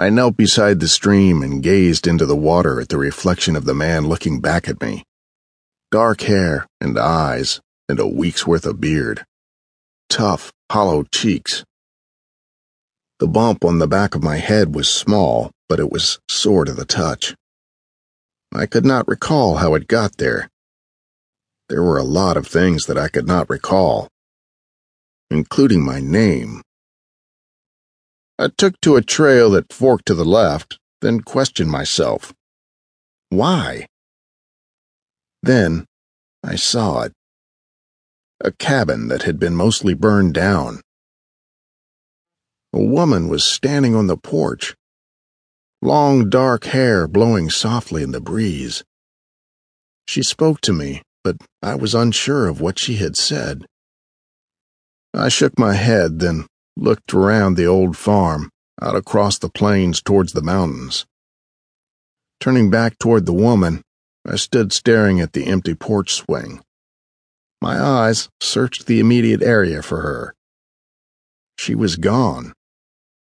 I knelt beside the stream and gazed into the water at the reflection of the man looking back at me. Dark hair and eyes and a week's worth of beard. Tough, hollow cheeks. The bump on the back of my head was small, but it was sore to the touch. I could not recall how it got there. There were a lot of things that I could not recall, including my name. I took to a trail that forked to the left, then questioned myself. Why? Then I saw it. A cabin that had been mostly burned down. A woman was standing on the porch, long dark hair blowing softly in the breeze. She spoke to me, but I was unsure of what she had said. I shook my head, then looked around the old farm, out across the plains towards the mountains. Turning back toward the woman, I stood staring at the empty porch swing. My eyes searched the immediate area for her. She was gone.